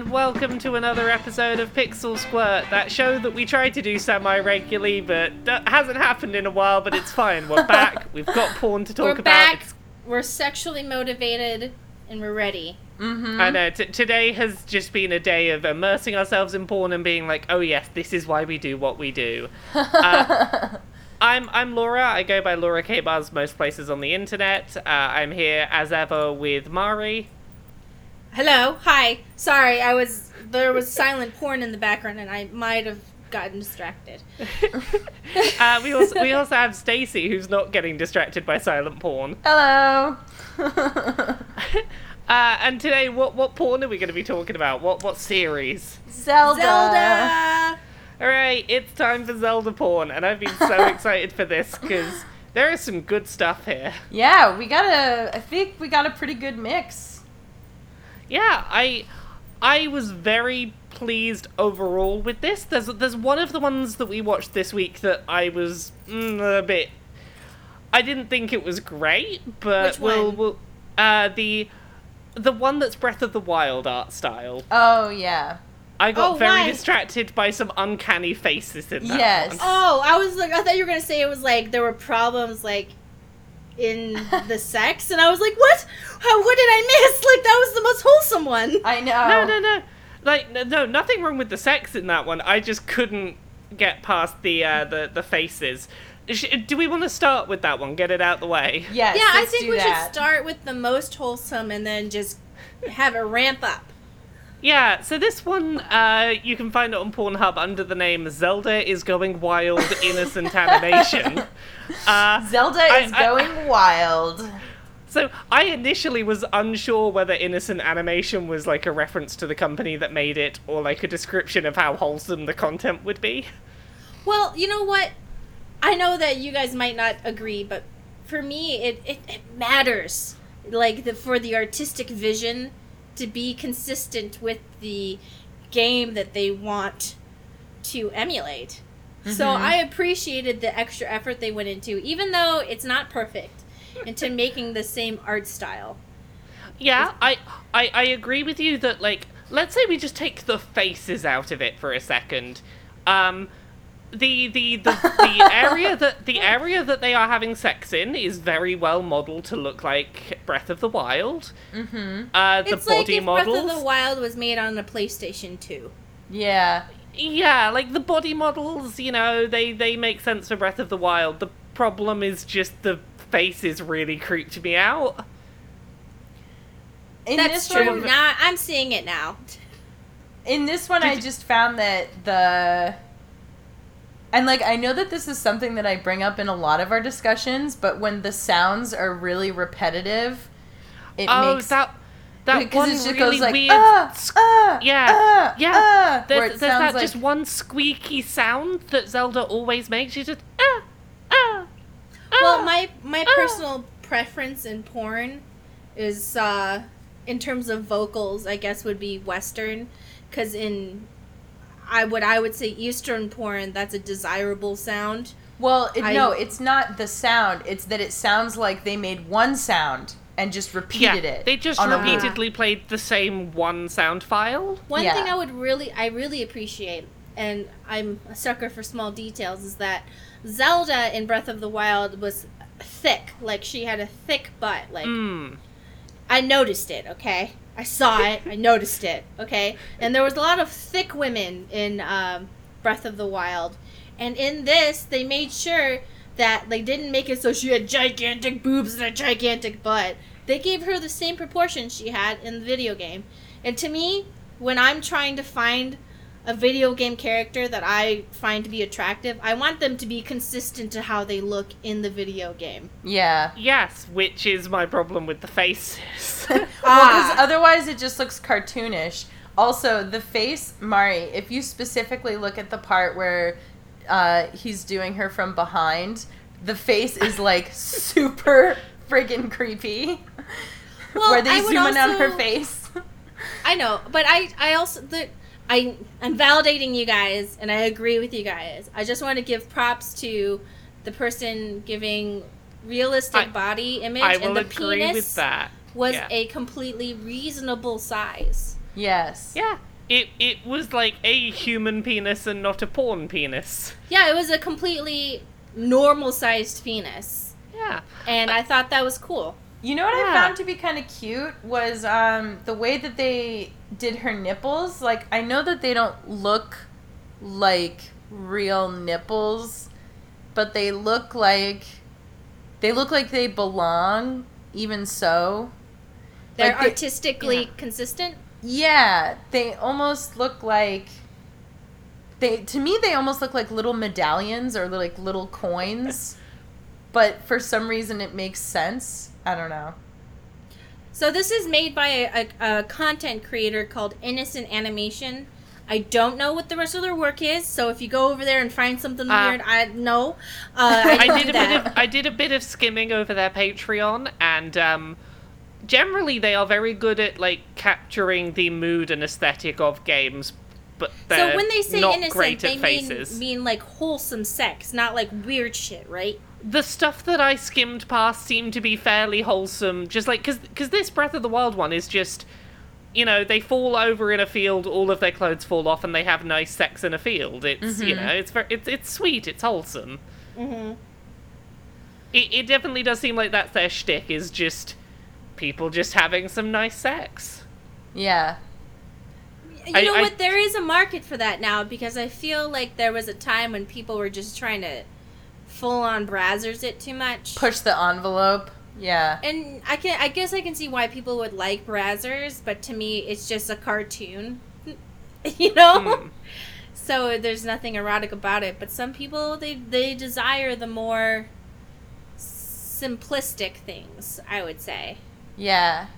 Hello, everyone, and welcome to another episode of Pixel Squirt, that show that we try to do semi regularly, but that hasn't happened in a while, but it's fine. We're back. We've got porn to talk We're about. back. It's- We're sexually motivated and we're ready. I know. T- today has just been a day of immersing ourselves in porn and being like, oh, yes, this is why we do what we do. Uh, I'm, I'm Laura. I go by Laura K. Buzz most places on the internet. Uh, I'm here, as ever, with Mari. Hello. Hi. Sorry, I was there was silent porn in the background and I might have gotten distracted. Uh, we also we also have Stacy, who's not getting distracted by silent porn. Hello. Uh, and today, what what porn are we going to be talking about? What what series? Zelda. Zelda. All right, it's time for Zelda porn, and I've been so excited for this because there is some good stuff here. Yeah, we got a. I think we got a pretty good mix. Yeah, I I was very pleased overall with this. There's there's one of the ones that we watched this week that I was mm, a bit. I didn't think it was great, but Which we'll one? we'll uh the the one that's Breath of the Wild art style. Oh yeah. I got Oh, very why? distracted by some uncanny faces in that Yes. one. Oh, I was like I thought you were going to say it was like there were problems like in the sex and I was like, "What? How what did I miss? Like that was the most wholesome one." I know. No, no, no. Like no, no, nothing wrong with the sex in that one. I just couldn't get past the uh, the the faces. Do we want to start with that one? Get it out the way. Yes. yeah, I let's think do we that. should start with the most wholesome and then just have it ramp up. Yeah. So this one, uh, you can find it on Pornhub under the name Zelda is Going Wild Innocent Animation. Uh, Zelda I- is I- going wild. So I initially was unsure whether Innocent Animation was like a reference to the company that made it, or like a description of how wholesome the content would be. Well, you know what? I know that you guys might not agree, but for me, it, it, it matters. Like, the, for the artistic vision to be consistent with the game that they want to emulate. So I appreciated the extra effort they went into, even though it's not perfect, into making the same art style. Yeah, I, I I agree with you that like let's say we just take the faces out of it for a second. Um the the the, the area that the area that they are having sex in is very well modeled to look like Breath of the Wild. Mm-hmm. Uh the it's like body if models. Breath of the Wild was made on a PlayStation 2. Yeah. yeah, like the body models, you know, they they make sense for Breath of the Wild. The problem is just the faces really creeped me out. In That's this true. one, Now I'm seeing it now. in this one, I just found that the. And like I know that this is something that I bring up in a lot of our discussions, but when the sounds are really repetitive, it oh, makes that that because one it just really goes like weird ah, sc- ah, yeah, ah, yeah. ah, There's, there's that like just one squeaky sound that Zelda always makes. She just ah ah. Well, ah. my my Ah. personal preference in porn is uh in terms of vocals, I guess would be western cuz in I what I would say eastern porn that's a desirable sound. Well, it, I- no, it's not the sound. It's that it sounds like they made one sound and just repeated yeah, it. they just on a repeatedly played the same one sound file. One Yeah. thing I would really I really appreciate and I'm a sucker for small details is that Zelda in Breath of the Wild was thick, like she had a thick butt, like Mm. I noticed it, okay? I saw it. I noticed it, okay? And there was a lot of thick women in um, Breath of the Wild. And in this, they made sure that they didn't make it so she had gigantic boobs and a gigantic butt. They gave her the same proportion she had in the video game. And to me, when I'm trying to find a video game character that I find to be attractive, I want them to be consistent to how they look in the video game. Yeah. Yes, which is my problem with the faces. well, because Ah. otherwise it just looks cartoonish. Also, the face, Mari, if you specifically look at the part where uh, he's doing her from behind, the face is like super friggin' creepy. Well, where they I would zoom in on her face. I know, but I I also the I I'm validating you guys and I agree with you guys. I just want to give props to the person giving realistic I- body image I and will the agree penis with that. was Yeah. a completely reasonable size. Yes. Yeah. It it was like a human penis and not a porn penis. Yeah, it was a completely normal sized penis. Yeah. And I thought that was cool. You know what I found to be kind of cute was um, the way that they did her nipples. Like, I know that they don't look like real nipples, but they look like they look like they belong. Even so, They're Like they- artistically yeah. consistent. yeah, they almost look like they. To me, they almost look like little medallions or like little coins. But for some reason, it makes sense. I don't know. So this is made by a, a, a content creator called Innocent Animation. I don't know what the rest of their work is, so if you go over there and find something Uh, weird, I know. Uh, I, I did a bit of I did a bit of skimming over their Patreon, and um, generally they are very good at like capturing the mood and aesthetic of games, but they're So when they say innocent, they mean, mean like wholesome sex, not like weird shit, right? The stuff that I skimmed past seemed to be fairly wholesome. Just like because because this Breath of the Wild one is just. You know, they fall over in a field, all of their clothes fall off, and they have nice sex in a field. It's you know, it's very, it's it's sweet, it's wholesome. Mm-hmm. It, it definitely does seem like that's their shtick is just people just having some nice sex. Yeah. You I- know I- what? There is a market for that now because I feel like there was a time when people were just trying to full on brazzers it too much. Push the envelope. Yeah. And I can I guess I can see why people would like Brazzers, but to me it's just a cartoon. you know? Hmm. So there's nothing erotic about it, but some people they they desire the more simplistic things, I would say. Yeah.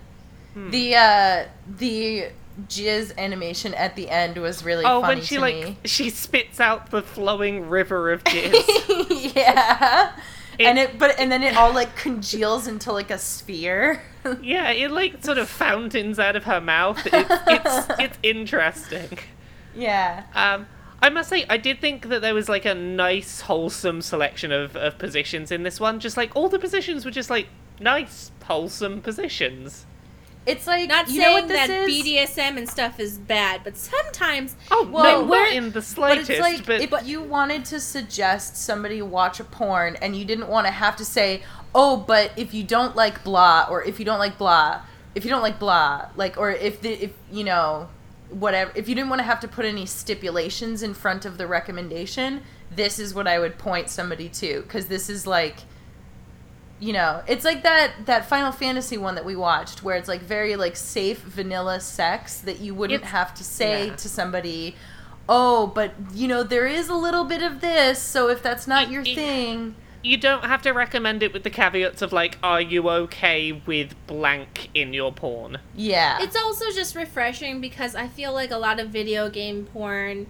Hmm. The uh the jizz animation at the end was really oh, funny when she like me. she spits out the flowing river of jizz. yeah. It- and it but and then it all like congeals into like a sphere. yeah, it like sort of fountains out of her mouth. It's it's it's interesting. yeah. Um, I must say, I did think that there was like a nice, wholesome selection of, of positions in this one. Just like all the positions were just like nice, wholesome positions. It's like Not you know saying what this that is? BDSM and stuff is bad, but sometimes Oh Well, no, we're- not in the But slightest. it's like but if you wanted to suggest somebody watch a porn and you didn't want to have to say, "Oh, but if you don't like blah," or "If you don't like blah," if you don't like blah, like, or if the if you know whatever, if you didn't want to have to put any stipulations in front of the recommendation, this is what I would point somebody to because this is like. You know, it's like that that Final Fantasy one that we watched, where it's like very like safe vanilla sex that you wouldn't It's- have to say yeah. to somebody, oh, but you know, there is a little bit of this, so if that's not your Y- y- thing. you don't have to recommend it with the caveats of like, are you okay with blank in your porn? Yeah. It's also just refreshing because I feel like a lot of video game porn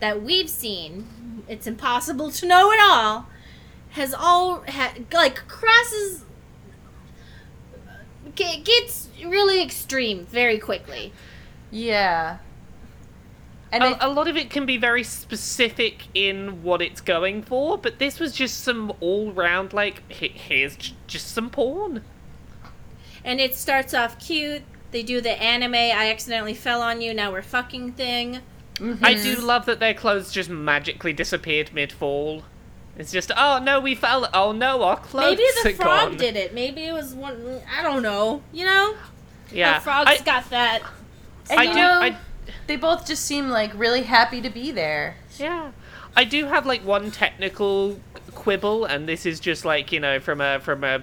that we've seen, it's impossible to know it all, has all ha- like crosses ge- gets really extreme very quickly. yeah. And a lot of it can be very specific in what it's going for, but this was just some all round like, here's j- just some porn. And it starts off cute. They do the anime I accidentally fell on you, now we're fucking thing. I mm-hmm. do love that their clothes just magically disappeared mid fall. It's just, oh no, we fell. Oh no, our clothes Maybe the are frog gone. did it. Maybe it was one I don't know. You know? Yeah, The frogs I, got that. and I you do. know, I, they both just seem like really happy to be there. yeah, I do have like one technical quibble, and this is just like you know from a from a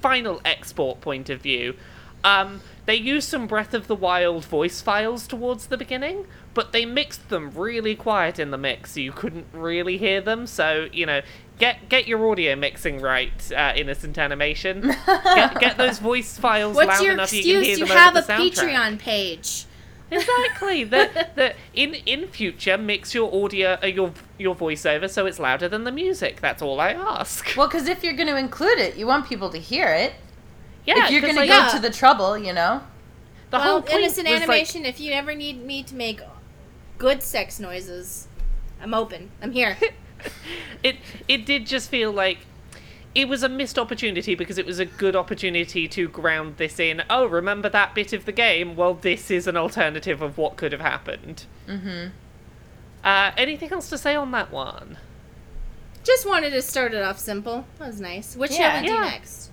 final export point of view. Um, they use some Breath of the Wild voice files towards the beginning, but they mixed them really quiet in the mix, so you couldn't really hear them. So you know, get get your audio mixing right, uh, Innocent Animation. get, get those voice files What's loud your enough you can excuse? hear You, them have over the soundtrack. Patreon page. Exactly. that that in in future mix your audio uh, your your voiceover so it's louder than the music. That's all I ask. Well, because if you're going to include it, you want people to hear it. Yeah, if you're going to go Yeah. to the trouble, you know. the well, whole point innocent was, like- animation. if you ever need me to make good sex noises, I'm open. I'm here. it it did just feel like it was a missed opportunity because it was a good opportunity to ground this in. Oh, remember that bit of the game? Well, this is an alternative of what could have happened. Mm-hmm. Uh, anything else to say on that one? Just wanted to start it off simple. That was nice. What Yeah. shall we do Yeah. next?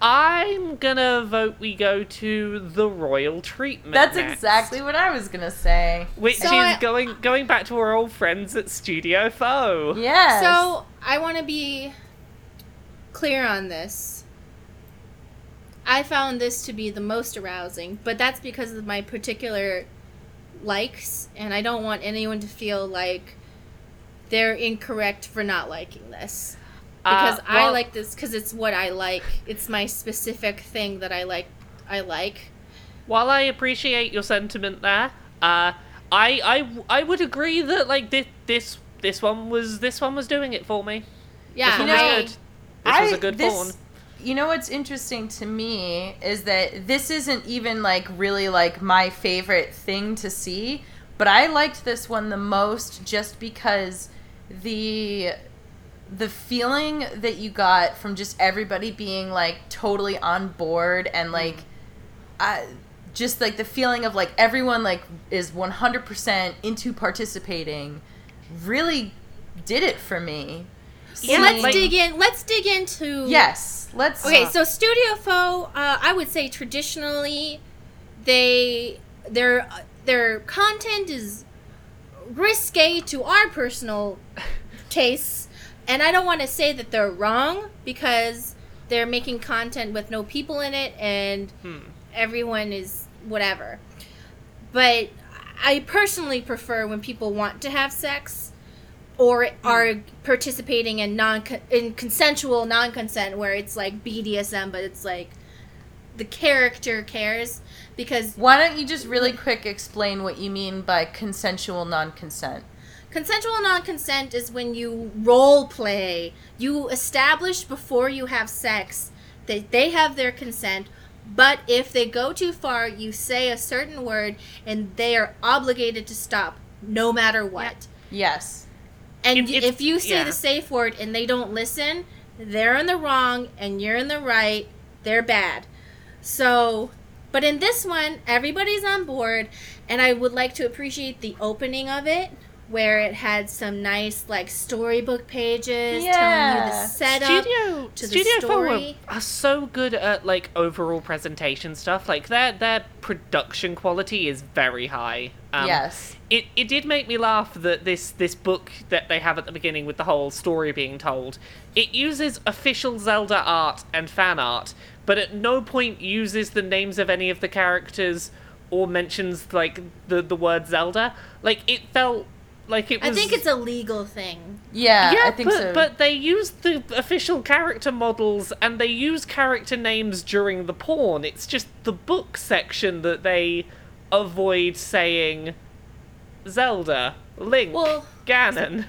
I'm gonna vote we go to the royal treatment. That's next, exactly what I was gonna say. Which So is I- going going back to our old friends at Studio Foe. Yes. So I want to be clear on this. I found this to be the most arousing, but that's because of my particular likes, and I don't want anyone to feel like they're incorrect for not liking this. Because Uh, I like this because it's what I like. It's my specific thing that I like. I like. While I appreciate your sentiment there, uh, I I I would agree that like this this this one was this one was doing it for me. Yeah, this one You know, was good. This was a good this, pawn. You know what's interesting to me is that this isn't even like really like my favorite thing to see, but I liked this one the most just because the the feeling that you got from just everybody being like totally on board and like I just like the feeling of like everyone like is 100% into participating really did it for me. Yeah, let's like- dig in. Let's dig into. Yes, let's Okay, so Studio Foe, uh, I would say traditionally, they their their content is risque to our personal tastes, and I don't want to say that they're wrong because they're making content with no people in it, and Hmm. everyone is whatever. But I personally prefer when people want to have sex or are participating in non in consensual non-consent where it's like BDSM but it's like the character cares because Why don't you just really quick explain what you mean by consensual non-consent? Consensual non-consent is when you role play you establish before you have sex that they have their consent but if they go too far you say a certain word and they are obligated to stop no matter what. Yes. and It- if you say yeah. the safe word and they don't listen they're in the wrong and you're in the right they're bad. So but in this one everybody's on board and i would like to appreciate the opening of it where it had some nice like storybook pages telling you the Yeah. setup Studio to the Studio Foe are, story. are so good at like overall presentation stuff. Like their their production quality is very high. Um, yes. It, it did make me laugh that this this book that they have at the beginning with the whole story being told, it uses official Zelda art and fan art, but at no point uses the names of any of the characters or mentions like the the word Zelda. Like it felt like it was i think it's a legal thing Yeah, yeah, I think but, so. but they use the official character models and they use character names during the porn. It's just the book section that they avoid saying Zelda, Link, Well- Ganon.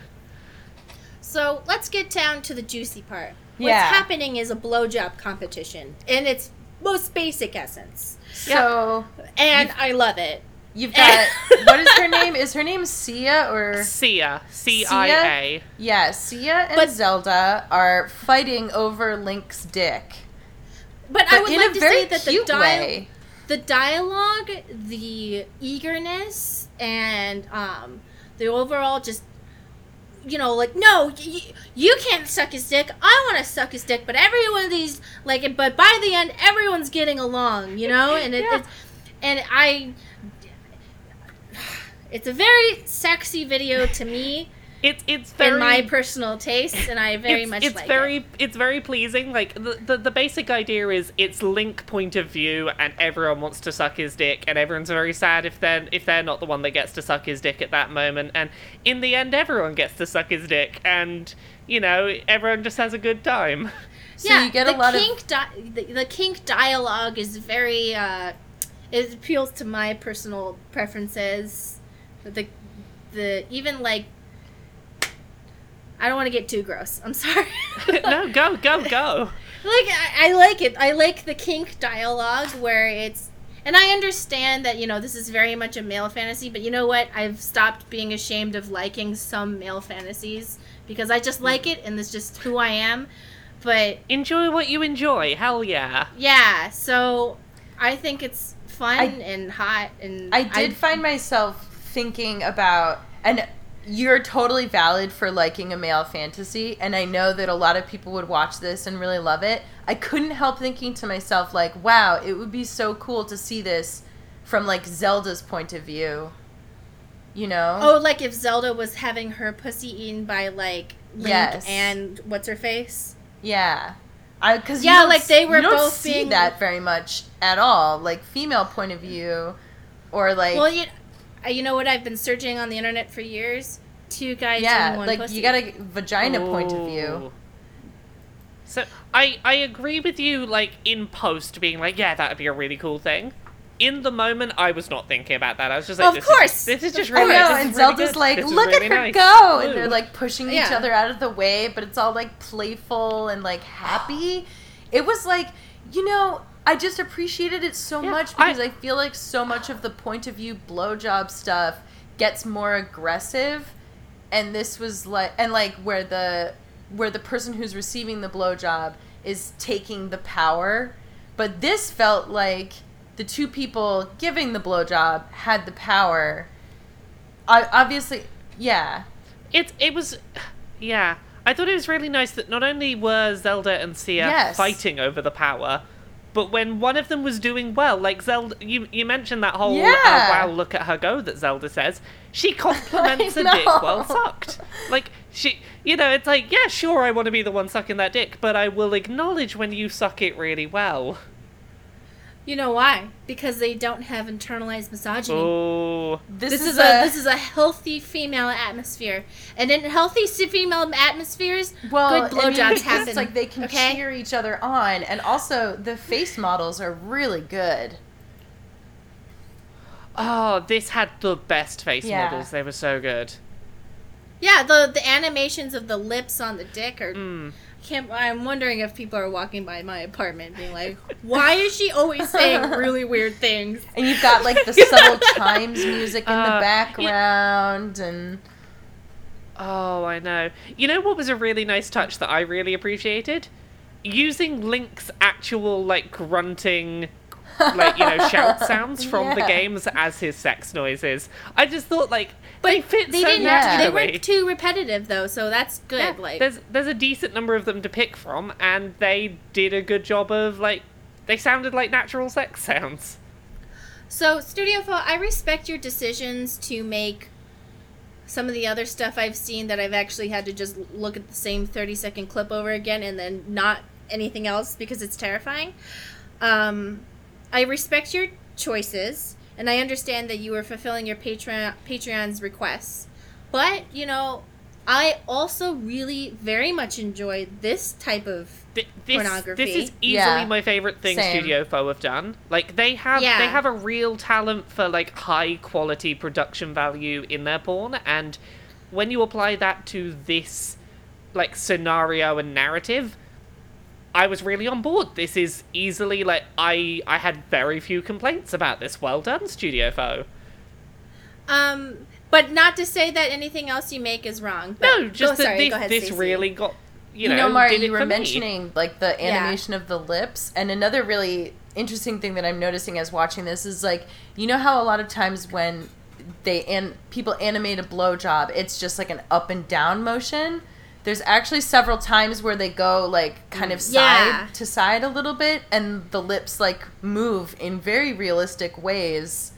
so let's get down to the juicy part Yeah. what's happening is a blowjob competition in its most basic essence so and i love it you've got what is her name? Is her name Cia or Cia, C I A. yeah? Cia and But- Zelda are fighting over Link's dick, But, I would like to say that the cute dia- way. the dialogue, the eagerness, and um, the overall just, you know, like no, y- you can't suck his dick. I want to suck his dick, but every one of these, like, but by the end, everyone's getting along, you know, and it, Yeah. it's, and I. It's a very sexy video to me, It's it's very in my personal taste, and I very it's, much it's like very it. it's very pleasing. Like the, the the basic idea is it's Link point of view, and everyone wants to suck his dick, and everyone's very sad if they're if they're not the one that gets to suck his dick at that moment. And in the end, everyone gets to suck his dick, and you know everyone just has a good time. So you get the a lot of kink di- the, the kink dialogue is very uh, it appeals to my personal preferences. The the even like I don't want to get too gross. I'm sorry. no, go go go. like I, I like it. I like the kink dialogue where it's and I understand that you know this is very much a male fantasy, but you know what? I've stopped being ashamed of liking some male fantasies because I just like it and it's just who I am. but Enjoy what you enjoy. Hell yeah. yeah, so I think it's fun I- and hot and I did find myself thinking about, and you're totally valid for liking a male fantasy, and I know that a lot of people would watch this and really love it. I couldn't help thinking to myself, like, wow, it would be so cool to see this from like Zelda's point of view. You know? Oh, like if Zelda was having her pussy eaten by like Link Yes. and what's her face? Yeah. I because Yeah, like, they were both see being- that very much at all, like female point of view, or like well, you, you know what? I've been searching on the internet for years. Two guys yeah, and one like pussy. you got a vagina point of view. So I I agree with you like in post being like yeah that'd be a really cool thing. In the moment, I was not thinking about that. I was just like, Of this course. is, this is just Of I really, know, this and is really Zelda's good. like, This look really at her nice. go, and they're like pushing each other out of the way, but it's all like playful and like happy. It was like, you know, I just appreciated it so Yeah, much I- because I, feel like so much of the point of view blowjob stuff gets more aggressive, and this was like, and like where the where the person who's receiving the blowjob is taking the power, but this felt like the two people giving the blowjob had the power. I obviously, yeah, It it was, yeah. I thought it was really nice that not only were Zelda and Cia Yes. fighting over the power, but when one of them was doing well, like Zelda, you you mentioned that whole Yeah. uh, "wow, look at her go" that Zelda says. She compliments a dick well sucked. Like she, you know, it's like yeah, sure, I want to be the one sucking that dick, but I will acknowledge when you suck it really well. You know why? Because they don't have internalized misogyny. Oh, this, This, is, is, a, a, this is a healthy female atmosphere, and in healthy female atmospheres, well, good I mean, blowjobs it's happen. like they can okay? cheer each other on, and also the face models are really good. oh, this had the best face Yeah. models. They were so good. Yeah, the the animations of the lips on the dick are. Mm. Can't, I'm wondering if people are walking by my apartment being like, "Why is she always saying really weird things?" And you've got like the subtle chimes music in Uh, the yeah. background, and Oh, I know. You know what was a really nice touch that I really appreciated? Using Link's actual like grunting like, you know, shout sounds from the games as his sex noises. I just thought like But they fit they so didn't. naturally. They weren't too repetitive though, so that's good. Yeah, like, there's there's a decent number of them to pick from and they did a good job of like they sounded like natural sex sounds. So, Studio Fo, I respect your decisions to make some of the other stuff I've seen that I've actually had to just look at the same 30 second clip over again and then not anything else because it's terrifying. Um, I respect your choices and I understand that you are fulfilling your Patreon Patreon's requests. But, you know, I also really very much enjoy this type of Th- this, Pornography. This is easily Yeah. my favorite thing Same. Studio Foe have done. Like they have Yeah. they have a real talent for like high quality production value in their porn and when you apply that to this like scenario and narrative I was really on board. This is easily like I I had very few complaints about this. Well done, Studio Foe. um but not to say that anything else you make is wrong. But No, just go, that sorry, this, go ahead, this really got you you know, know, Mari, you were for me. mentioning like the animation of the lips, and another really interesting thing that I'm noticing as watching this is like, you know how a lot of times when they and people animate a blowjob, it's just like an up and down motion. There's actually several times where they go like kind of side Yeah. to side a little bit, and the lips like move in very realistic ways.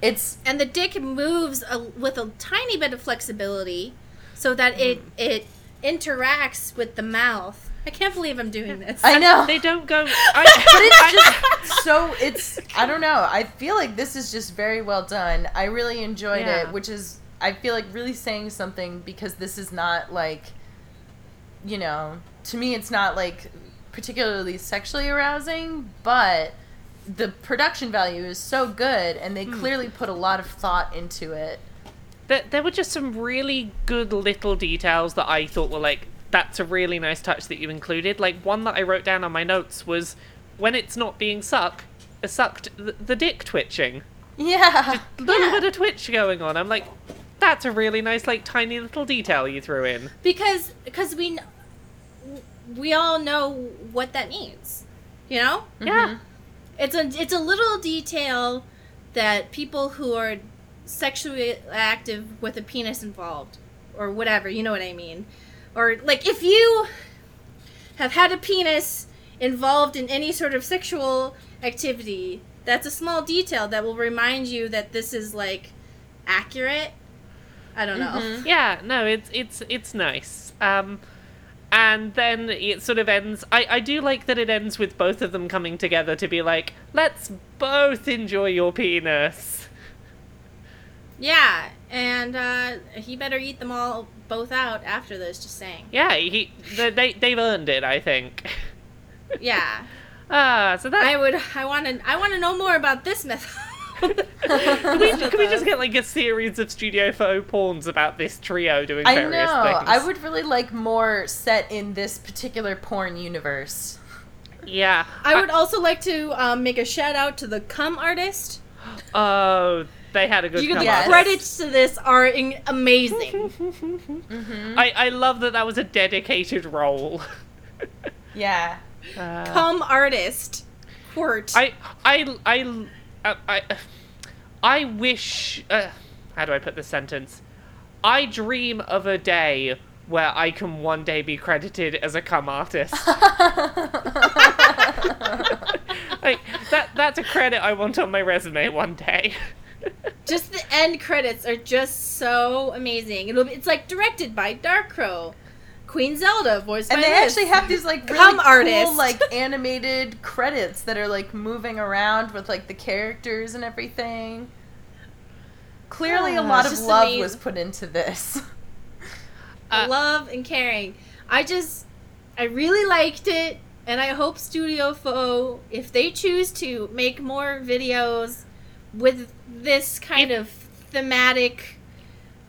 It's and the dick moves a, with a tiny bit of flexibility so that it Hmm. it interacts with the mouth. I can't believe I'm doing this. I know. They don't go but it's just so it's i don't know i feel like this is just very well done i really enjoyed Yeah. it which is i feel like really saying something because this is not like you know to me it's not like particularly sexually arousing but the production value is so good and they hmm. clearly put a lot of thought into it there, there were just some really good little details that I thought were like, that's a really nice touch that you included. Like one that I wrote down on my notes was when it's not being suck, sucked, the, the dick twitching, yeah a little Yeah. bit of twitch going on. I'm like, that's a really nice, like tiny little detail you threw in. because because we we all know what that means. You know? Mm-hmm. Yeah. It's a it's a little detail that people who are sexually active with a penis involved or whatever, you know what I mean. Or like if you have had a penis involved in any sort of sexual activity, that's a small detail that will remind you that this is like accurate. I don't know. Mhm. Yeah, no, it's it's it's nice. Um, and then it sort of ends. I I do like that it ends with both of them coming together to be like, let's both enjoy your penis. Yeah, and uh, he better eat them all both out after this. Just saying. Yeah, he they they- they've earned it. I think. Yeah, ah, so that I would. I want to. I want to know more about this method. Can we, can we just get like a series of Studio Foe porns about this trio doing I various know. things? I would really like more set in this particular porn universe. Yeah. I would also like to um, make a shout out to the cum artist. Oh, they had a good. You, come the Yes. up. credits to this are in- amazing. Mm-hmm. I I love that that was a dedicated role. Yeah. Uh, cum artist. Quart. I I I I I, I wish. Uh, how do I put this sentence? I dream of a day where I can one day be credited as a cum artist. like that that's a credit I want on my resume one day. just the end credits are just so amazing. It'll be, it's like directed by Dark Crow, Queen Zelda, voiced and by they this. actually have these like really Cum cool artist. like animated credits that are like moving around with like the characters and everything. Clearly, a Ah, lot of love amazing. was put into this. Uh, love and caring. I just, I really liked it, and I hope Studio Fo, if they choose to make more videos with this kind of thematic,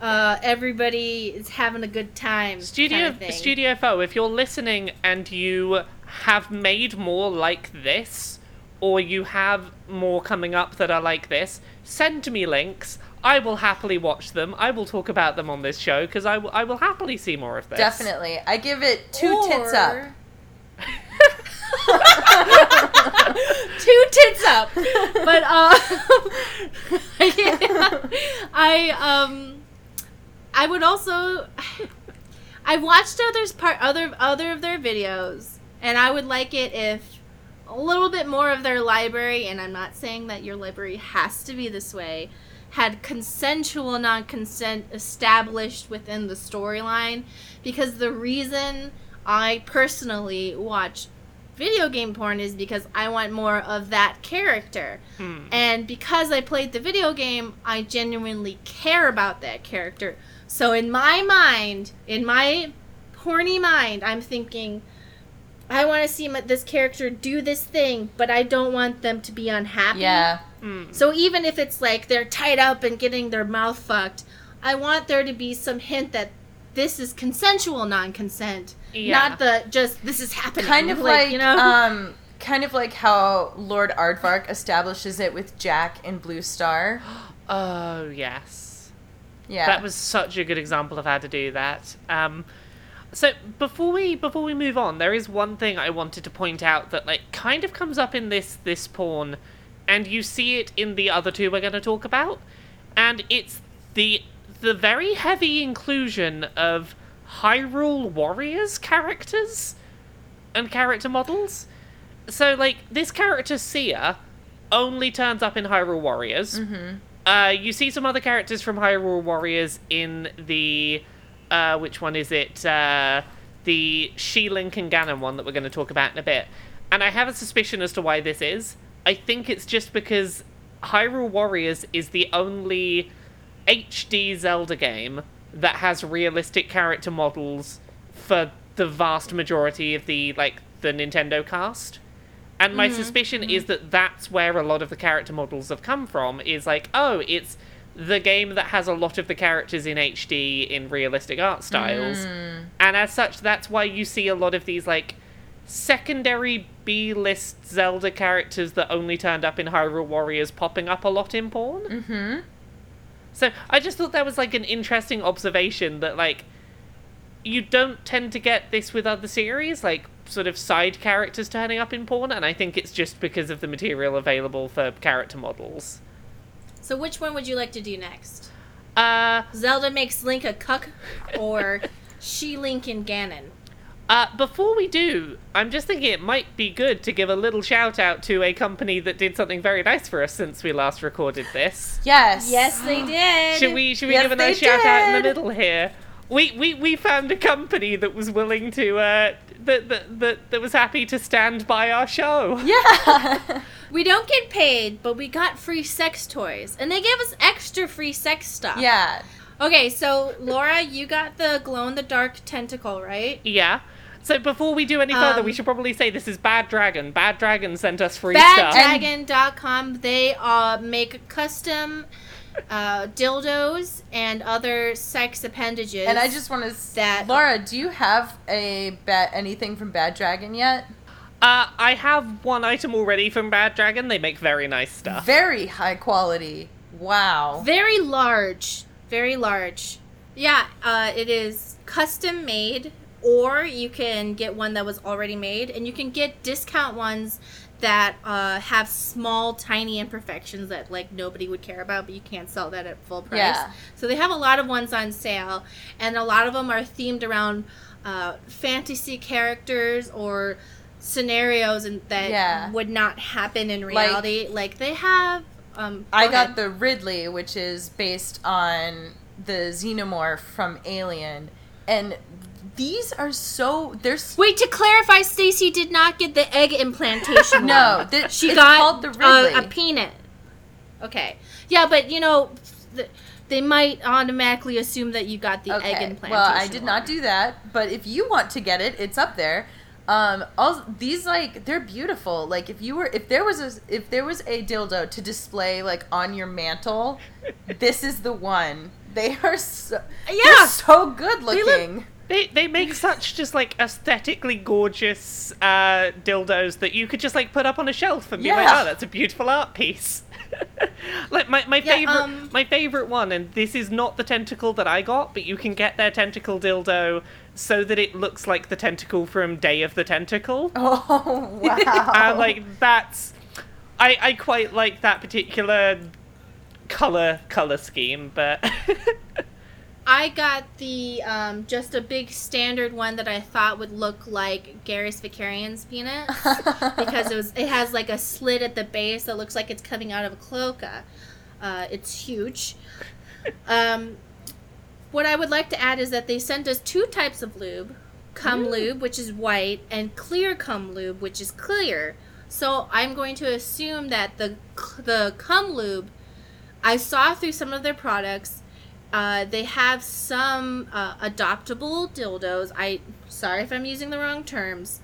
uh, everybody is having a good time. Studio kind of thing. Studio Fo, if you're listening and you have made more like this, or you have more coming up that are like this, send me links. I will happily watch them. I will talk about them on this show because I will- happily see more of this. Definitely, I give it two tits up. Two tits up. But uh, I um, I would also. I've watched others part other other of their videos, and I would like it if a little bit more of their library. And I'm not saying that your library has to be this way. Had consensual non-consent established within the storyline, because the reason I personally watch video game porn is because I want more of that character. Hmm. And because I played the video game, I genuinely care about that character. So in my mind, in my horny mind, I'm thinking, I want to see my, this character do this thing, but I don't want them to be unhappy. Yeah. Hmm. So even if it's like they're tied up and getting their mouth fucked, I want there to be some hint that this is consensual non-consent, Yeah. not the just this is happening. Kind of like, you know. um, kind of like how Lord Aardvark establishes it with Jack in Blue Star. Oh yes. Yeah. That was such a good example of how to do that. Um, so before we before we move on, there is one thing I wanted to point out that like kind of comes up in this this porn, and you see it in the other two we're going to talk about, and it's the the very heavy inclusion of Hyrule Warriors characters and character models. So like this character Cia only turns up in Hyrule Warriors. Mm-hmm. Uh, you see some other characters from Hyrule Warriors in the uh, which one is it? Uh, the She-Link and Ganon one that we're going to talk about in a bit. And I have a suspicion as to why this is. I think it's just because Hyrule Warriors is the only HD Zelda game that has realistic character models for the vast majority of the like the Nintendo cast. And my mm-hmm. suspicion is mm-hmm. that that's where a lot of the character models have come from. Is like, oh, it's the game that has a lot of the characters in HD in realistic art styles, mm. and as such, that's why you see a lot of these like secondary B-list Zelda characters that only turned up in Hyrule Warriors popping up a lot in porn. Mm-hmm. So I just thought that was like an interesting observation that like you don't tend to get this with other series, like sort of side characters turning up in porn, and I think it's just because of the material available for character models. So which one would you like to do next? Uh, Zelda makes Link a cuck, or she Link and Ganon? uh, before we do, I'm just thinking it might be good to give a little shout out to a company that did something very nice for us since we last recorded this. Yes. Yes, they did. Should we should we Yes, give a they nice shout out in the middle here? We, we we found a company that was willing to uh that that that, that was happy to stand by our show. Yeah. We don't get paid, but we got free sex toys, and they gave us extra free sex stuff. yeah. Okay, so Laura, you got the glow in the dark tentacle, right? Yeah. So before we do any further, Um, we should probably say this is Bad Dragon. Bad Dragon sent us free stuff. BadDragon.com. They uh, make custom uh, dildos and other sex appendages. And I just want to That- Laura, do you have a ba- anything from Bad Dragon yet? Uh, I have one item already from Bad Dragon. They make very nice stuff. Very high quality. Wow. very large, very large. Yeah, uh, it is custom made, or you can get one that was already made, and you can get discount ones that uh, have small, tiny imperfections that like nobody would care about, but you can't sell that at full price. Yeah. So they have a lot of ones on sale, and a lot of them are themed around uh, fantasy characters or scenarios and that Yeah. would not happen in Like- reality. Like, they have. Um, I go got the Ridley, which is based on the xenomorph from Alien, and these are so they're s- Wait to clarify, Stacy did not get the egg implantation. no, one. th- she it's got called the a, peanut. Okay, yeah, but you know, th- they might automatically assume that you got the egg implantation. Well, I did not do that, but if you want to get it, it's up there. Um, all these like they're beautiful. Like if you were if there was a if there was a dildo to display like on your mantle, this is the one. They are so Yeah. so good looking. They they make such just like aesthetically gorgeous uh, dildos that you could just like put up on a shelf and be like, oh, that's a beautiful art piece. like my, my Yeah, favorite um, my favorite one, and this is not the tentacle that I got, but you can get their tentacle dildo so that it looks like the tentacle from Day of the Tentacle. Oh wow! And like that's I I quite like that particular color color scheme, but I got the um, just a big standard one that I thought would look like Garrus Vakarian's peanut because it was it has like a slit at the base that looks like it's coming out of a cloaca. Uh, it's huge. Um, what I would like to add is that they sent us two types of lube: cum lube, which is white, and clear cum lube, which is clear. So I'm going to assume that the the cum lube I saw through some of their products. Uh, they have some uh, adoptable dildos. I sorry if I'm using the wrong terms.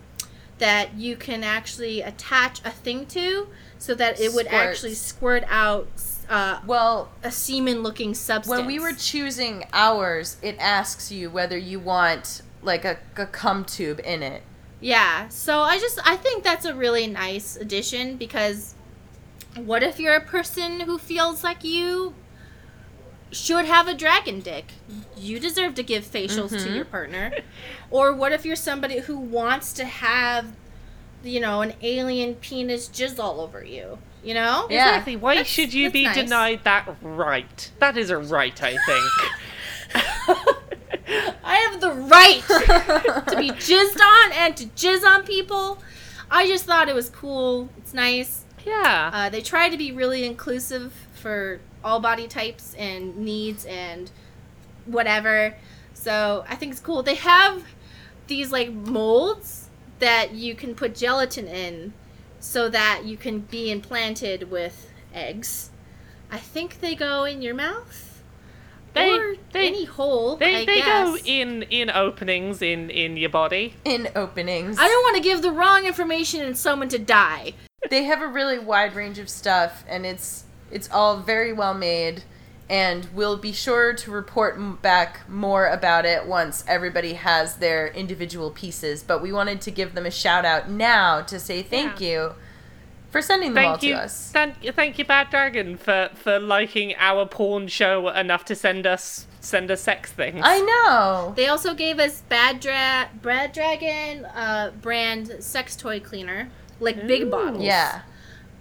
That you can actually attach a thing to, so that it would Squirts. actually squirt out uh, well, a semen-looking substance. when we were choosing ours, it asks you whether you want like a, a cum tube in it. Yeah, so I just I think that's a really nice addition because what if you're a person who feels like you should have a dragon dick? You deserve to give facials to Mhm. your partner. or what if you're somebody who wants to have you know, an alien penis jizz all over you, you know? Yeah. exactly. Why That's- should you be nice. denied that right? That is a right, I think. I have the right to be jizzed on and to jizz on people. I just thought it was cool. It's nice. Yeah. Uh, they try to be really inclusive for all body types and needs and whatever. So I think it's cool. They have these like molds that you can put gelatin in so that you can be implanted with eggs. I think they go in your mouth. They- or they- any hole. They I they go in in openings in in your body. in openings. I don't want to give the wrong information and someone to die. They have a really wide range of stuff and it's it's all very well made and we'll be sure to report m- back more about it once everybody has their individual pieces but we wanted to give them a shout out now to say thank Yeah. you for sending them all Thank to you, us. thank, thank you, Bad Dragon, for for liking our porn show enough to send us send us sex things. I know. They also gave us Bad Dra- Brad Dragon uh, brand sex toy cleaner, like big bottles. Yeah.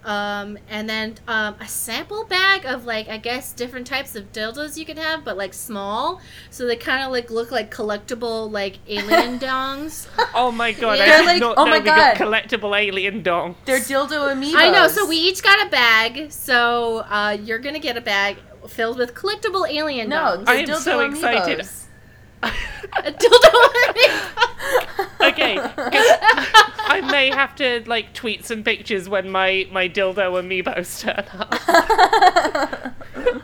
Um, and then um, a sample bag of like I guess different types of dildos you could have, but like small, so they kind of like look like collectible like alien dongs. Oh my god! They're I did like- not oh know my we got God. collectible alien dongs. They're dildo amiibos. I know. So we each got a bag. So uh, you're gonna get a bag filled with collectible alien No, dongs. I am dildo so excited. Amiibos. a dildo. okay. I may have to like tweet some pictures when my my dildo amiibos turn up.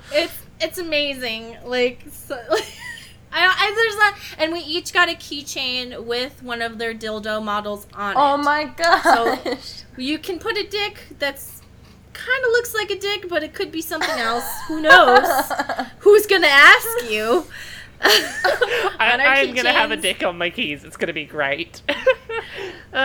it's it's amazing. Like, so, I, I there's not, and we each got a keychain with one of their dildo models on oh it. Oh my gosh. So you can put a dick that's kind of looks like a dick, but it could be something else. Who knows? Who's gonna ask you? I, On our I'm gonna have a dick on my keys. It's gonna be great. Uh,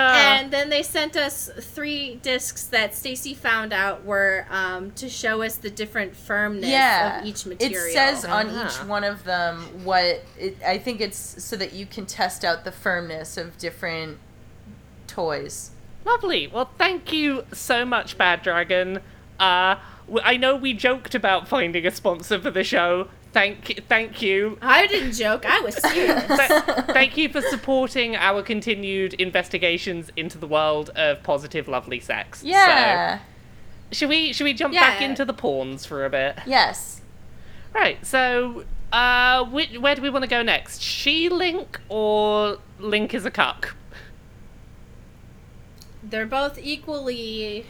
And then they sent us three discs that Stacy found out were um, to show us the different firmness yeah. of each material. It material. says on Ah. each one of them what it, I think it's so that you can test out the firmness of different toys. Lovely. Well, thank you so much, Bad Dragon. Uh, w- I know we joked about finding a sponsor for the show. Thank, thank you. I didn't joke. I was serious. Th- thank you for supporting our continued investigations into the world of positive, lovely sex. Yeah. So, should we should we jump back into the pawns for a bit? Yes. Right. So, uh, which, where do we want to go next? She Link or Link is a cuck? They're both equally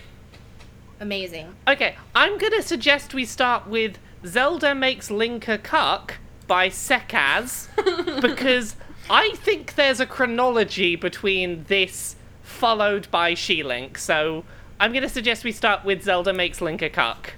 amazing. Okay, I'm gonna suggest we start with Zelda makes Link a cuck by Sekaz because I think there's a chronology between this followed by She Link. So I'm gonna suggest we start with Zelda makes Link a cuck.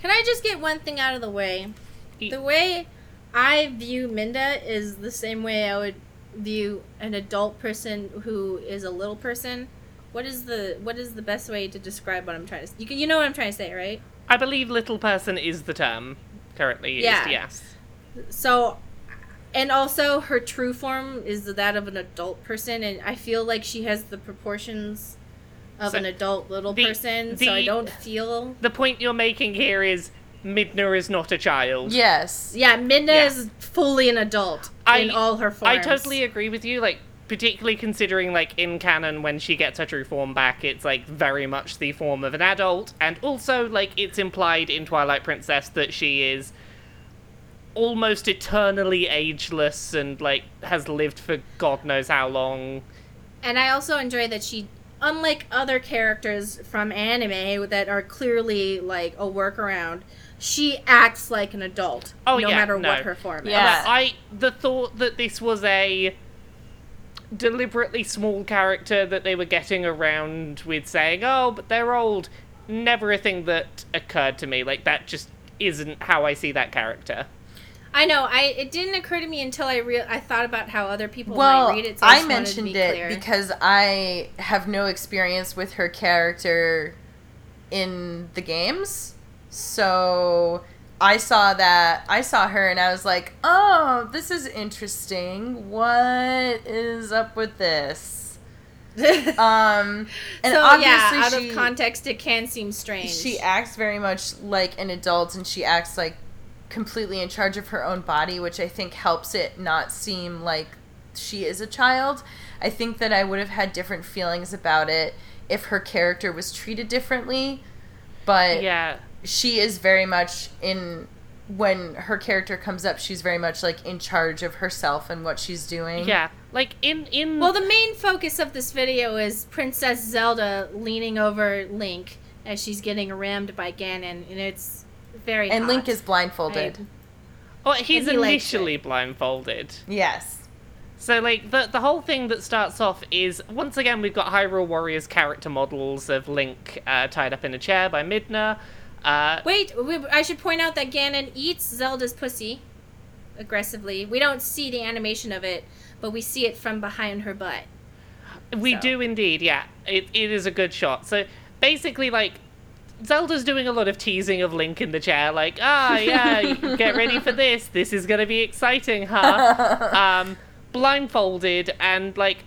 Can I just get one thing out of the way? E- The way I view Midna is the same way I would view an adult person who is a little person. What is the what is the best way to describe what I'm trying to? You can, you know what I'm trying to say, right? I believe little person is the term currently used. Yeah. Yes. So, and also her true form is that of an adult person, and I feel like she has the proportions of So, an adult little the- person. so I don't feel. The point you're making here is Midna is not a child. Yes. Yeah, Midna Yeah. is fully an adult I- in all her forms. I totally agree with you. Like, particularly considering, like, in canon, when she gets her true form back, it's, like, very much the form of an adult. And also, like, it's implied in Twilight Princess that she is almost eternally ageless and, like, has lived for God knows how long. And I also enjoy that she, unlike other characters from anime that are clearly like a workaround, she acts like an adult. Oh, no yeah, matter no. what her form is. Yeah. I the thought that this was a deliberately small character that they were getting around with saying, "Oh, but they're old," never a thing that occurred to me. Like that just isn't how I see that character. I know. I it didn't occur to me until I real I thought about how other people Well, might read it. So I, I just wanted to mentioned be it clear. because I have no experience with her character in the games. So I saw that I saw her and I was like, "Oh, this is interesting. What is up with this?" Um, and so obviously yeah, out she, of context, it can seem strange. she acts very much like an adult and she acts like completely in charge of her own body, which I think helps it not seem like she is a child. I think that I would have had different feelings about it if her character was treated differently, but Yeah. She is very much in when her character comes up, she's very much like in charge of herself and what she's doing. Yeah. Like in in well, the main focus of this video is Princess Zelda leaning over Link as she's getting rammed by Ganon, and it's very. And hot. Link is blindfolded. oh, he's and he initially blindfolded. Yes. So like the the whole thing that starts off is once again we've got Hyrule Warriors character models of Link uh, tied up in a chair by Midna. Uh, Wait, we, I should point out that Ganon eats Zelda's pussy aggressively. We don't see the animation of it, but we see it from behind her butt. We So. do indeed, yeah. It, it is a good shot. So basically like Zelda's doing a lot of teasing of Link in the chair, like, ah, yeah, get ready for this. This is gonna be exciting, huh? um, blindfolded and like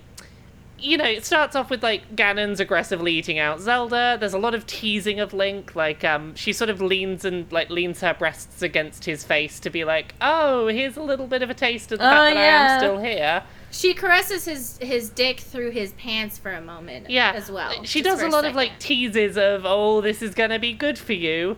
you know, it starts off with like Ganon's aggressively eating out Zelda. There's a lot of teasing of Link, like um, she sort of leans and like leans her breasts against his face to be like, "Oh, here's a little bit of a taste of the Oh, fact that I yeah. am still here." She caresses his his dick through his pants for a moment. Yeah, as well. She does a lot of like teases of, "Oh, this is gonna be good for you,"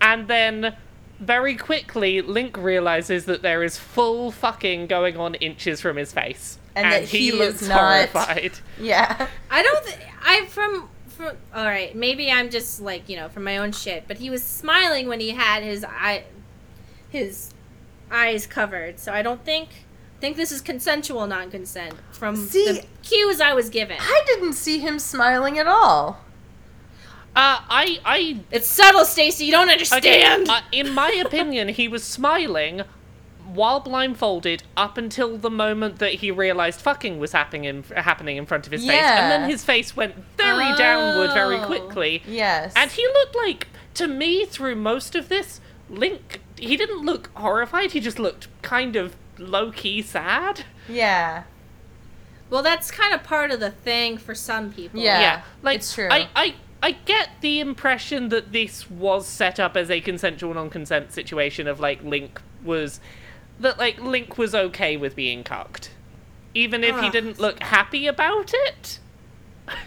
and then very quickly Link realizes that there is full fucking going on inches from his face, And that he looks is not- horrified. Yeah. I don't. Th- I from from. All right, maybe I'm just like you know from my own shit. But he was smiling when he had his eye, his eyes covered. So I don't think think this is consensual non-consent from See- the cues I was given. I didn't see him smiling at all. Uh, I, I It's subtle, Stacy. You don't understand. Okay, uh, in my opinion, he was smiling while blindfolded up until the moment that he realized fucking was happening in, happening in front of his face, and then his face went very downward very Oh. quickly. Yes. And he looked like, to me, through most of this, Link. He didn't look horrified. He just looked kind of low key sad. Yeah. well, that's kind of part of the thing for some people. Yeah. like it's true. I, I, I get the impression that this was set up as a consensual non-consent situation of like Link was that like Link was okay with being cucked, even if he ah. didn't look happy about it.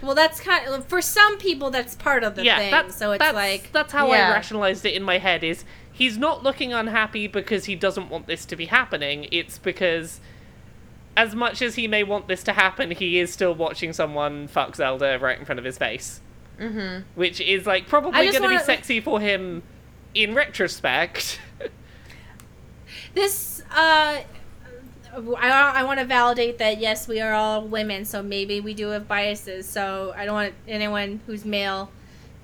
Well, that's kind of for some people. That's part of the yeah, thing. that's so it's that's, like that's how Yeah. I rationalized it in my head. Is he's not looking unhappy because he doesn't want this to be happening. It's because. As much as he may want this to happen, he is still watching someone fuck Zelda right in front of his face. Mm-hmm. which is like probably going to be sexy for him in retrospect. this. Uh, I I want to validate that yes, we are all women, so maybe we do have biases. So I don't want anyone who's male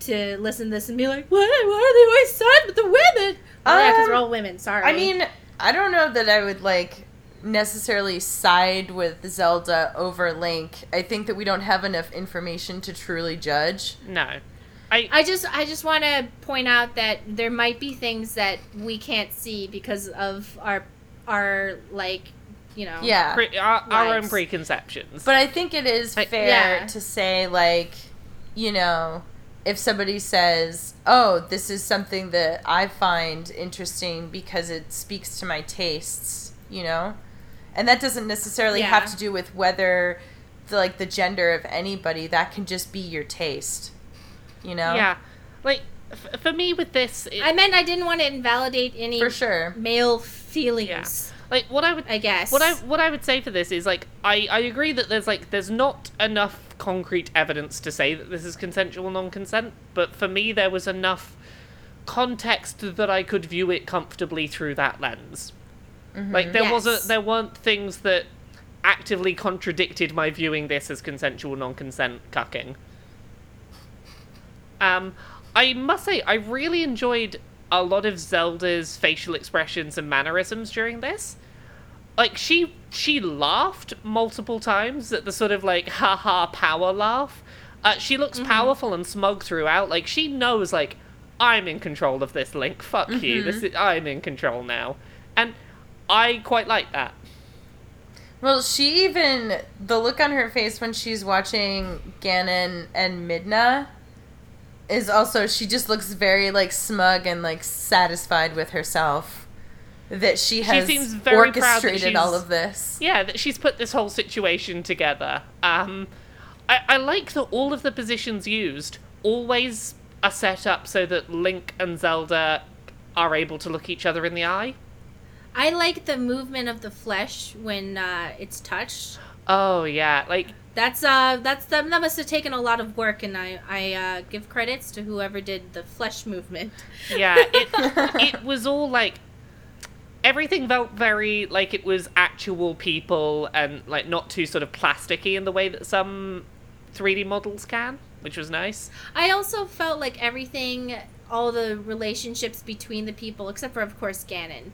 to listen to this and be like, "What? Why are they always side with the women?" Oh, yeah, because we're Um, all women. Sorry. I mean, I don't know that I would like necessarily side with Zelda over Link. I think that we don't have enough information to truly judge. no, I, I just I just want to point out that there might be things that we can't see because of our our like you know Yeah. pre- our, our own preconceptions. But I think it is I- fair Yeah. to say, like, you know, if somebody says, oh, this is something that I find interesting because it speaks to my tastes, you know? And that doesn't necessarily Yeah. have to do with whether, the, like, the gender of anybody. That can just be your taste, you know? yeah, like f- for me with this, it, I meant I didn't want to invalidate any For sure. male feelings. yeah. like what I would I guess. What I what I would say for this is like I, I agree that there's like there's not enough concrete evidence to say that this is consensual non-consent, but for me there was enough context that I could view it comfortably through that lens. Like there Yes. wasn't there weren't things that actively contradicted my viewing this as consensual non-consent cucking. Um, I must say I really enjoyed a lot of Zelda's facial expressions and mannerisms during this. Like she she laughed multiple times at the sort of like haha power laugh. Uh, she looks powerful and smug throughout. Like she knows like I'm in control of this Link. Fuck you. This is I'm in control now. And I quite like that. Well, she even the look on her face when she's watching Ganon and Midna is also she just looks very like smug and like satisfied with herself that she has seems very orchestrated all of this. Yeah, that she's put this whole situation together. Um, I, I like that all of the positions used always are set up so that Link and Zelda are able to look each other in the eye. I like the movement of the flesh when uh, it's touched. Oh yeah, like That's uh that's that, that must have taken a lot of work, and I I uh, give credits to whoever did the flesh movement. yeah, it it was all like everything felt very like it was actual people and like not too sort of plasticky in the way that some 3D models can, which was nice. I also felt like everything, all the relationships between the people, except for of course Ganon,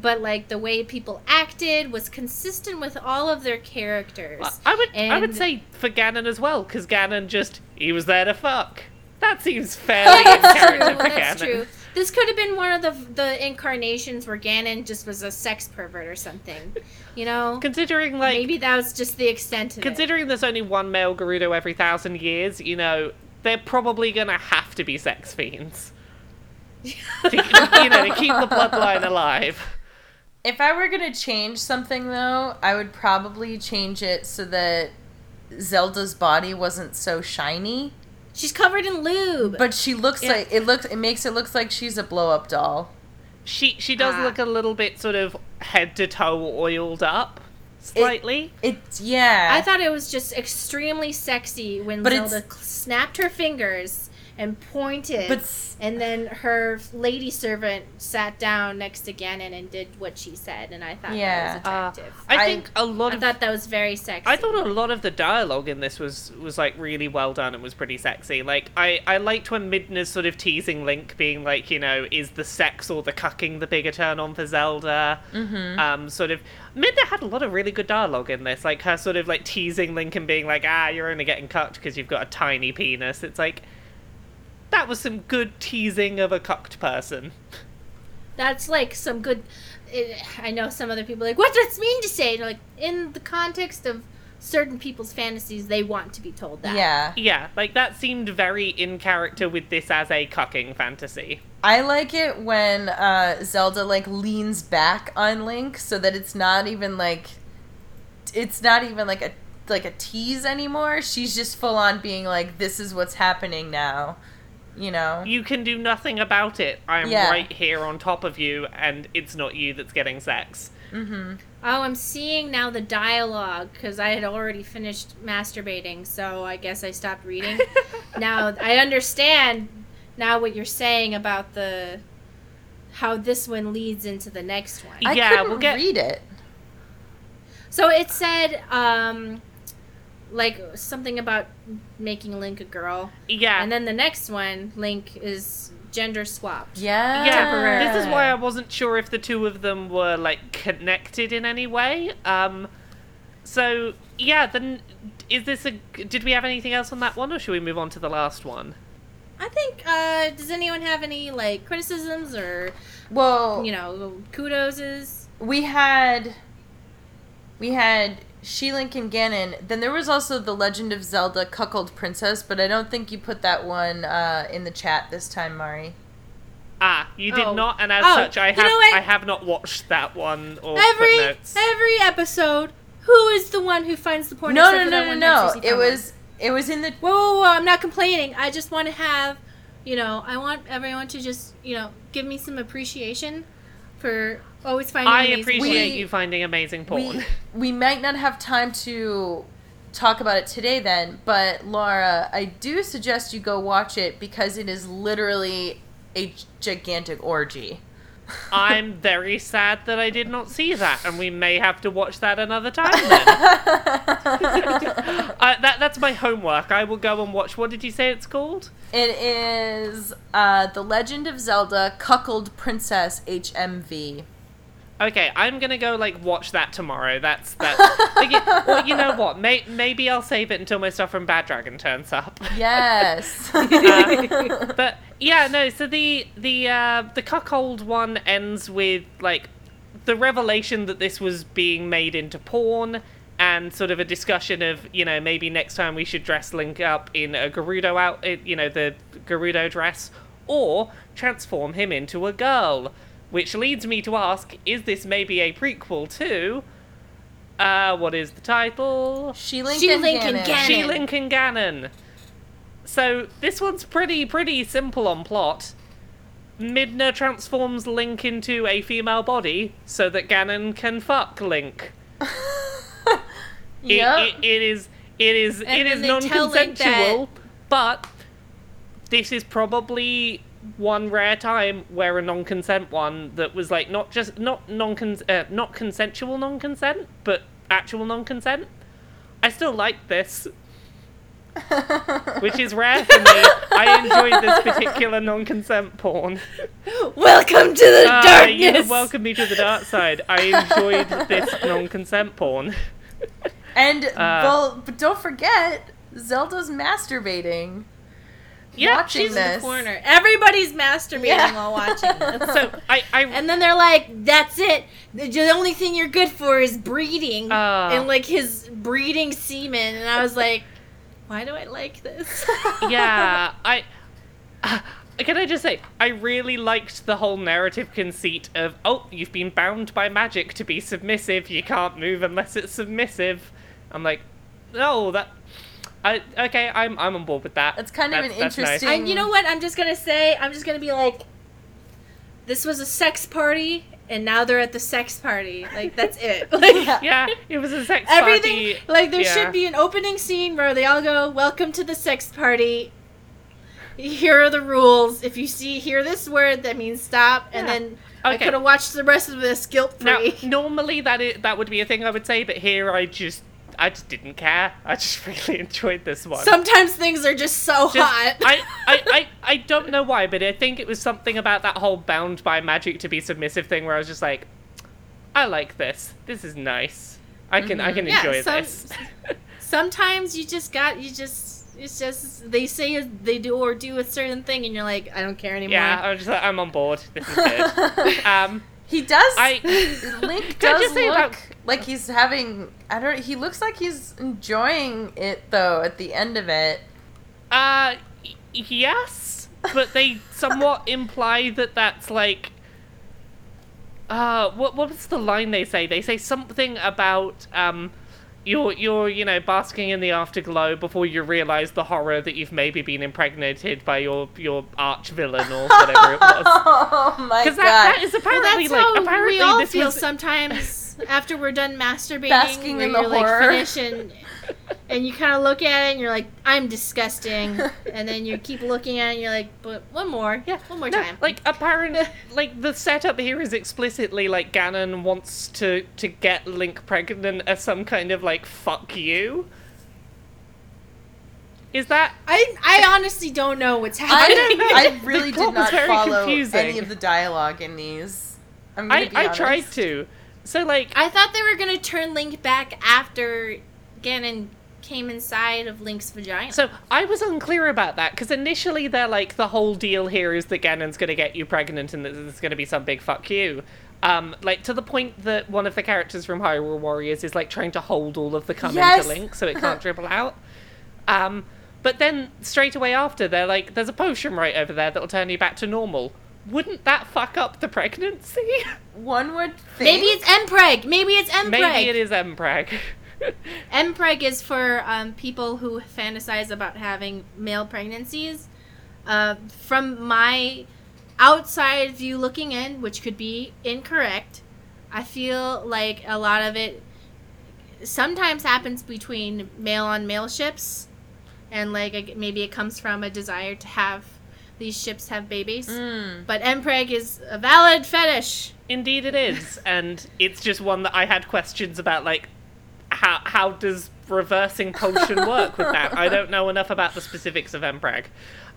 but like the way people acted was consistent with all of their characters. Well, I would I would say for Ganon as well, because Ganon just he was there to fuck. That seems fairly That's true. That's Ganon. true. This could have been one of the the incarnations where Ganon just was a sex pervert or something. You know, Considering like maybe that was just the extent of it. considering there's only one male Gerudo every thousand years, you know, they're probably gonna have to be sex fiends. to, you know, to keep the bloodline alive. If I were gonna change something though, I would probably change it so that Zelda's body wasn't so shiny. She's covered in lube. But she looks Yeah. like it looks it makes it looks like she's a blow up doll. She she does Ah. look a little bit sort of head to toe oiled up, slightly. It's yeah. I thought it was just extremely sexy when But Zelda snapped her fingers and pointed, But s- and then her lady servant sat down next to Ganon and did what she said, and I thought Yeah. that Uh, was attractive. I I- think a lot I of thought that was very sexy. I thought a lot of the dialogue in this was was like really well done and was pretty sexy. Like I I liked when Midna's sort of teasing Link, being like, you know, is the sex or the cucking the bigger turn on for Zelda? Mm-hmm. Um, sort of. Midna had a lot of really good dialogue in this, like her sort of like teasing Link and being like, ah, you're only getting cucked because you've got a tiny penis. It's like that was some good teasing of a cucked person. That's like some good. It, I know some other people are like, what does this mean to say? And like in the context of certain people's fantasies, they want to be told that. yeah. Yeah, like that seemed very in character with this as a cucking fantasy. I like it when uh, Zelda like leans back on Link so that it's not even like it's not even like a like a tease anymore. She's just full on being like this is what's happening now. You know. You can do nothing about it. I'm Yeah. right here on top of you, and it's not you that's getting sex. Mhm. Oh, I'm seeing now the dialogue because I had already finished masturbating, so I guess I stopped reading. now I understand now what you're saying about the how this one leads into the next one. I Yeah, couldn't we'll get- read it. So it said um like something about making Link a girl. Yeah. And then the next one, Link is gender swapped. Yeah. yeah, this is why I wasn't sure if the two of them were like connected in any way. Um, so yeah, then is this a? Did we have anything else on that one, or should we move on to the last one? I think uh does anyone have any like criticisms or Well, you know, kudoses? we had we had She-Link and Ganon. Then there was also the Legend of Zelda Cuckold Princess, but I don't think you put that one uh, in the chat this time, Mari. Ah, you did Oh. not, and as Oh, such, I you have what? I have not watched that one or Every footnotes. every episode, who is the one who finds the porn? No, except no, for no, that no, one no. Pepsi It found one? was it was in the Whoa, whoa, whoa! I'm not complaining. I just want to have, you know, I want everyone to just, you know, give me some appreciation for always finding. I amazing appreciate We- you finding amazing porn. we we might not have time to talk about it today then, but Laura, I do suggest you go watch it because it is literally a gigantic orgy. I'm very sad that I did not see that, and we may have to watch that another time then. uh, that that's my homework. I will go and watch. What did you say it's called? It is uh, The Legend of Zelda Cuckold Princess HMV. Okay, I'm gonna go like watch that tomorrow. That's that. like, it- well, you know what? May, maybe I'll save it until my stuff from Bad Dragon turns up. Yes. Uh, but yeah, no. So the the uh, the cuckold one ends with like the revelation that this was being made into porn, and sort of a discussion of you know maybe next time we should dress Link up in a Gerudo out, uh, you know the Gerudo dress, or transform him into a girl. Which leads me to ask: Is this maybe a prequel to? Uh, what is the title? She-Link, She-Link and and Ganon. Ganon. She-Link and Ganon. So this one's pretty pretty simple on plot. Midna transforms Link into a female body so that Ganon can fuck Link. It, Yep. it, it is it is And it is then they tell Link non-consensual, but this is probably one rare time where a non-consent one that was like not just not non uh, not consensual non-consent, but actual non-consent. I still like this, which is rare for me. I enjoyed this particular non-consent porn. Welcome to the Ah, darkness. you have welcomed me to the dark side. I enjoyed this non-consent porn. And Uh, well, but don't forget, Zelda's masturbating. Yeah, watching she's in the this. Corner. Everybody's masturbating Yeah. while watching this. So I, I and then they're like, "That's it. The, the only thing you're good for is breeding." Uh. and like his breeding semen, and I was like, "Why do I like this?" yeah, I. can I just say, I really liked the whole narrative conceit of, oh, you've been bound by magic to be submissive. You can't move unless it's submissive. I'm like, no, that. I okay, I'm I'm on board with that. It's kind of That's- an that's nice. interesting- And you know what? I'm just gonna say, I'm just gonna be like, this was a sex party, and now they're at the sex party. Like that's it. Like Yeah. Yeah, it was a sex everything. party. Like there yeah. should be an opening scene where they all go, "Welcome to the sex party." Here are the rules. If you see hear this word, that means stop. And Yeah. then I could have watched the rest of this guilt Now, free. normally that that would be a thing I would say, but here I just I just didn't care. I just really enjoyed this one. Sometimes things are just so Just- hot. I, I, I, I don't know why, but I think it was something about that whole bound by magic to be submissive thing where I was just like, I like this. This is nice. I can I can Yeah, enjoy some- this. Sometimes you just got you just it's just they say they do or do a certain thing, and you're like, I don't care anymore. yeah, I'm just like, I'm on board. This is good. um, He does. I- Link does look about- like he's having. I don't. He looks like he's enjoying it though. At the end of it, uh, yes, but they somewhat imply that that's like. Uh, what what was the line they say? They say something about um, you're you're you know basking in the afterglow before you realize the horror that you've maybe been impregnated by your your arch villain or whatever it was. oh my god! Because that, that is Well, apparently that's like how apparently we all this feel was sometimes after we're done masturbating, Basking in the you're like horror. finish and and you kind of look at it and you're like, I'm disgusting, and then you keep looking at it and you're like, but one more, Yeah, one more no, time. Like apparent, like the setup here is explicitly like Ganon wants to to get Link pregnant as some kind of like fuck you. Is that I I honestly don't know what's happening. I, I really did not follow confusing. any of the dialogue in these. I'm I be I tried to. So like I thought they were gonna turn Link back after Ganon came inside of Link's vagina. So I was unclear about that because initially they're like the whole deal here is that Ganon's going to get you pregnant and that there's going to be some big fuck you. Um, like to the point that one of the characters from Hyrule Warriors is like trying to hold all of the cum Yes! into Link so it can't dribble out. Um, but then straight away after they're like, "There's a potion right over there that'll turn you back to normal." Wouldn't that fuck up the pregnancy? One would think. Maybe it's Mpreg. Maybe it's Mpreg. Maybe it is Mpreg. Mpreg is for um, people who fantasize about having male pregnancies. Uh, from my outside view looking in, which could be incorrect, I feel like a lot of it sometimes happens between male on male ships, and like maybe it comes from a desire to have these ships have babies. Mm. But Mpreg is a valid fetish. Indeed, it is, and it's just one that I had questions about. Like, how how does reversing potion work with that? I don't know enough about the specifics of Mpreg.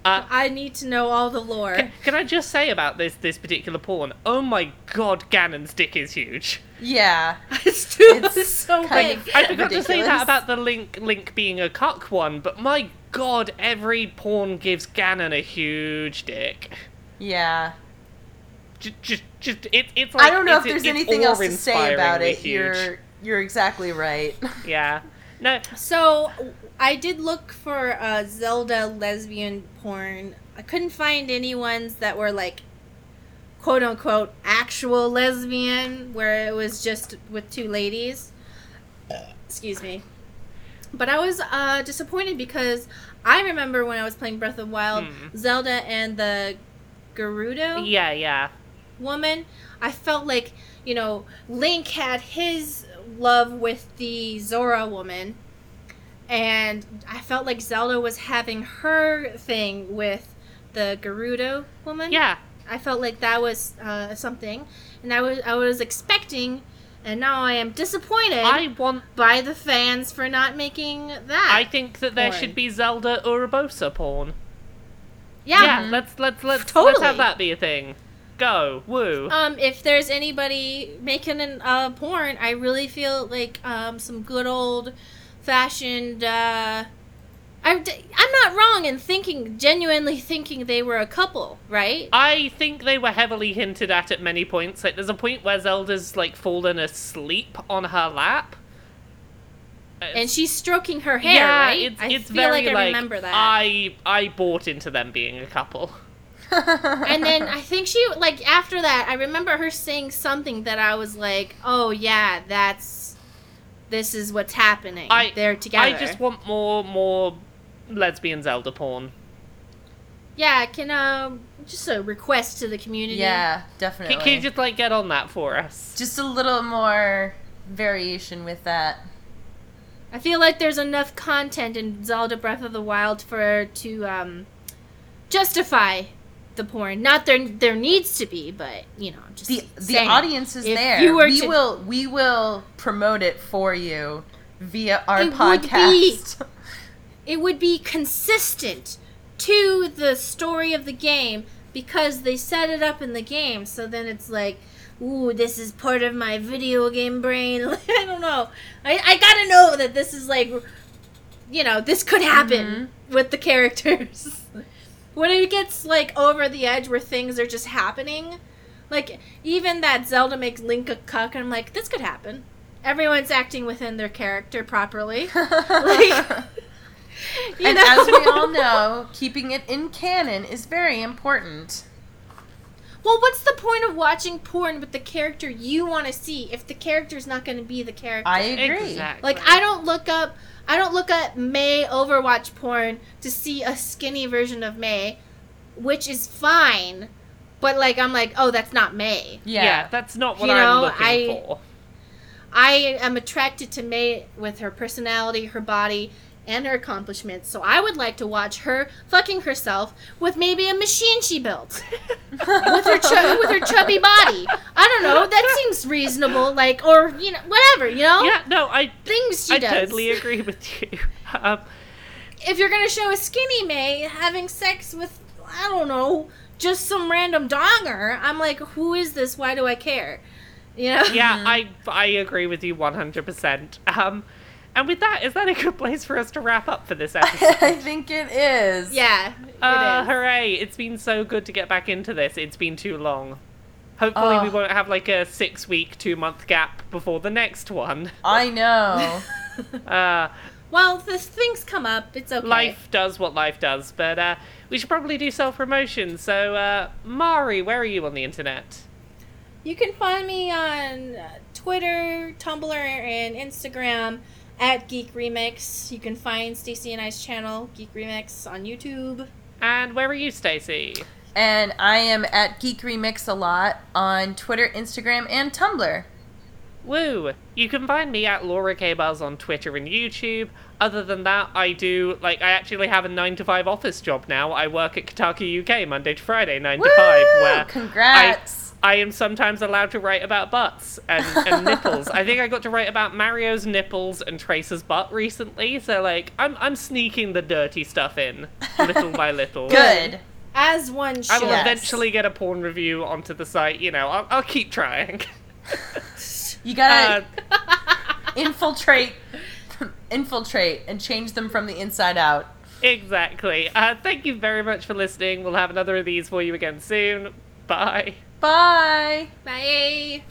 Uh, I need to know all the lore. can, can I just say about this this particular porn? Oh my god, Ganon's dick is huge. Yeah. it's too It's so big. I forgot to say that about the Link Link being a cuck one, but my god, every porn gives Ganon a huge dick. Yeah. Just, just, just it, it's like I don't know if there's anything else to say about it. huge. You're you're exactly right. Yeah. No, So I did look for uh, Zelda lesbian porn. I couldn't find any ones that were like quote unquote actual lesbian where it was just with two ladies. Excuse me. But I was uh, disappointed because I remember when I was playing Breath of Wild, Hmm. Zelda and the Gerudo yeah, yeah. woman. I felt like, you know, Link had his love with the Zora woman. And I felt like Zelda was having her thing with the Gerudo woman. Yeah, I felt like that was uh, something. And I was I was expecting and now I am disappointed I want. by the fans for not making that. I think that there porn. should be Zelda Urbosa porn. yeah. Yeah, let's let's let's let's have that be a thing. Go woo. Um, if there's anybody making an uh, porn, I really feel like um, some good old fashioned uh, I'm, I'm not wrong in thinking, genuinely thinking they were a couple, right? I think they were heavily hinted at at many points. Like, there's a point where Zelda's like fallen asleep on her lap. and she's stroking her hair, yeah, right? it's I it's feel very like I remember that. I I bought into them being a couple. And then I think she like after that, I remember her saying something that I was like, "Oh yeah, that's this is what's happening. I- They're together." I just want more more lesbian Zelda porn. yeah, can um just a request to the community. yeah, Can, definitely. can you just like get on that for us? just a little more variation with that. I feel like there's enough content in Zelda Breath of the Wild for to um justify the porn. Not there there needs to be, but you know, just The the audience is If there. you were we to- will we will promote it for you via our It would be- podcast. it would be consistent to the story of the game because they set it up in the game. So then it's like, ooh, this is part of my video game brain. I don't know. I, I gotta know that this is like, you know, this could happen mm-hmm. with the characters. when it gets like over the edge where things are just happening, like even that Zelda makes Link a cuck, and I'm like, this could happen. Everyone's acting within their character properly. Like, you and know? as we all know, keeping it in canon is very important. Well, what's the point of watching porn with the character you want to see if the character's not going to be the character? I agree. Exactly. like I don't look up I don't look at Mei Overwatch porn to see a skinny version of Mei, which is fine, but like I'm like, "Oh, that's not Mei." yeah. Yeah. that's not what You I'm know, looking I- for. I am attracted to Mei with her personality, her body, and her accomplishments. So I would like to watch her fucking herself with maybe a machine she built. with her with her chubby body. I don't know. That seems reasonable. Like, or you know, whatever. You know, Yeah, no, I things she I does. totally agree with you. Um, If you're gonna show a skinny Mei having sex with, I don't know, just some random donger, I'm like, who is this? Why do I care? You know? yeah, I I agree with you 100%. Um, and with that, is that a good place for us to wrap up for this episode? I think it is. Yeah. It Uh, is. hooray! It's been so good to get back into this. It's been too long. Hopefully, we Oh. won't have like a six week, two month gap before the next one. I know. Uh, well, this things come up. It's okay. life does what life does, but uh, we should probably do self promotion. So, uh, Mari, where are you on the internet? You can find me on uh, Twitter, Tumblr, and Instagram at Geek Remix. You can find Stacy and I's channel, Geek Remix, on YouTube. And where are you, Stacy? and I am at Geek Remix a lot on Twitter, Instagram, and Tumblr. Woo! You can find me at Laura K Buzz on Twitter and YouTube. Other than that, I do like I actually have a nine to five office job now. I work at Kotaku UK Monday to Friday, nine to five, Woo! where Congrats. I, I am sometimes allowed to write about butts and, and nipples. I think I got to write about Mario's nipples and Tracer's butt recently, so like I'm I'm sneaking the dirty stuff in little by little. Good. As one I will eventually get a porn review onto the site. You know, I'll, I'll keep trying. You gotta Uh, infiltrate, infiltrate, and change them from the inside out. Exactly. Uh, thank you very much for listening. We'll have another of these for you again soon. Bye. Bye. Bye.